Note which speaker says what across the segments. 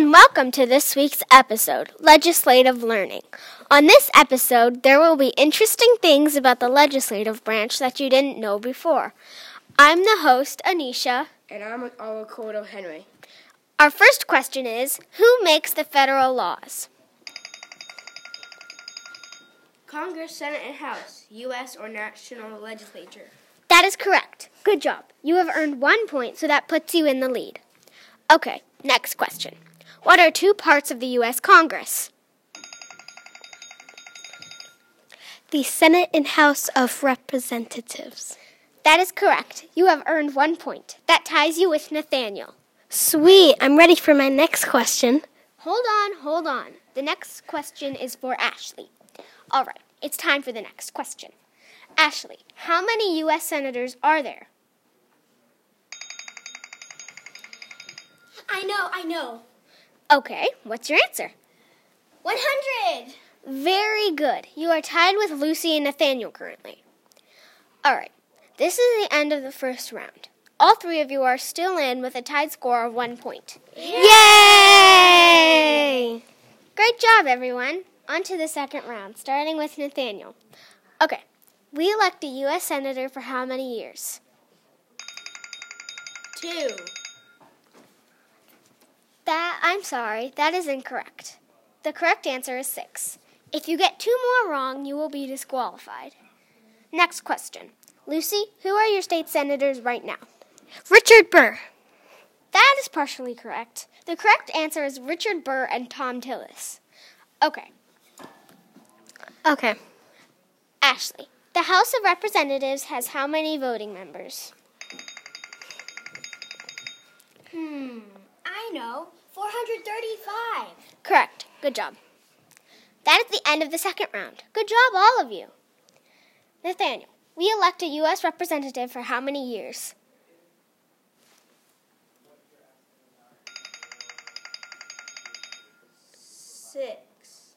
Speaker 1: and welcome to this week's episode, Legislative Learning. On this episode, there will be interesting things about the legislative branch that you didn't know before. I'm the host, Anisha.
Speaker 2: And I'm Alakoto Henry.
Speaker 1: Our first question is Who makes the federal laws?
Speaker 2: Congress, Senate, and House, U.S. or national legislature.
Speaker 1: That is correct. Good job. You have earned one point, so that puts you in the lead. Okay, next question. What are two parts of the U.S. Congress?
Speaker 3: The Senate and House of Representatives.
Speaker 1: That is correct. You have earned one point. That ties you with Nathaniel.
Speaker 3: Sweet, I'm ready for my next question.
Speaker 1: Hold on, hold on. The next question is for Ashley. All right, it's time for the next question. Ashley, how many U.S. senators are there?
Speaker 4: I know, I know.
Speaker 1: Okay, what's your answer?
Speaker 4: 100!
Speaker 1: Very good. You are tied with Lucy and Nathaniel currently. All right, this is the end of the first round. All three of you are still in with a tied score of one point.
Speaker 3: Yay!
Speaker 1: Great job, everyone. On to the second round, starting with Nathaniel. Okay, we elect a U.S. Senator for how many years?
Speaker 2: Two.
Speaker 1: That, I'm sorry, that is incorrect. The correct answer is six. If you get two more wrong, you will be disqualified. Next question. Lucy, who are your state senators right now?
Speaker 3: Richard Burr.
Speaker 1: That is partially correct. The correct answer is Richard Burr and Thom Tillis. Okay,
Speaker 3: Okay.
Speaker 1: Ashley. The House of Representatives has how many voting members?
Speaker 4: Hmm, I know. 435.
Speaker 1: Correct. Good job. That is the end of the second round. Good job, all of you. Nathaniel, we elect a U.S. representative for how many years?
Speaker 2: Six.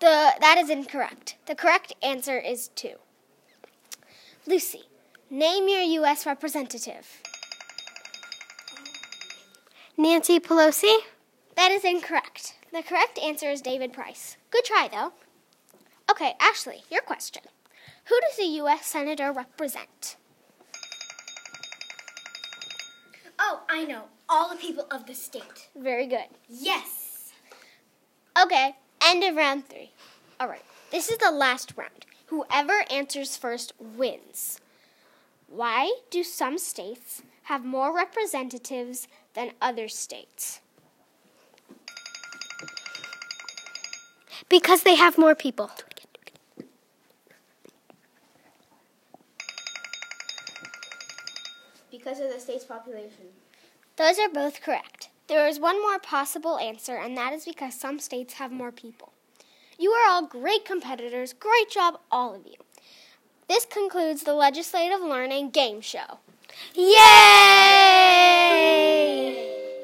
Speaker 1: The, that is incorrect. The correct answer is two. Lucy, name your U.S. representative.
Speaker 3: Nancy Pelosi.
Speaker 1: That is incorrect. The correct answer is David Price. Good try, though. Okay, Ashley, your question. Who does a U.S. Senator represent?
Speaker 4: Oh, I know. All the people of the state.
Speaker 1: Very good.
Speaker 4: Yes.
Speaker 1: Okay, end of round three. All right, this is the last round. Whoever answers first wins. Why do some states have more representatives than other states?
Speaker 3: Because they have more people.
Speaker 2: Because of the state's population.
Speaker 1: Those are both correct. There is one more possible answer, and that is because some states have more people. You are all great competitors. Great job, all of you. This concludes the Legislative Learning Game Show.
Speaker 3: Yay!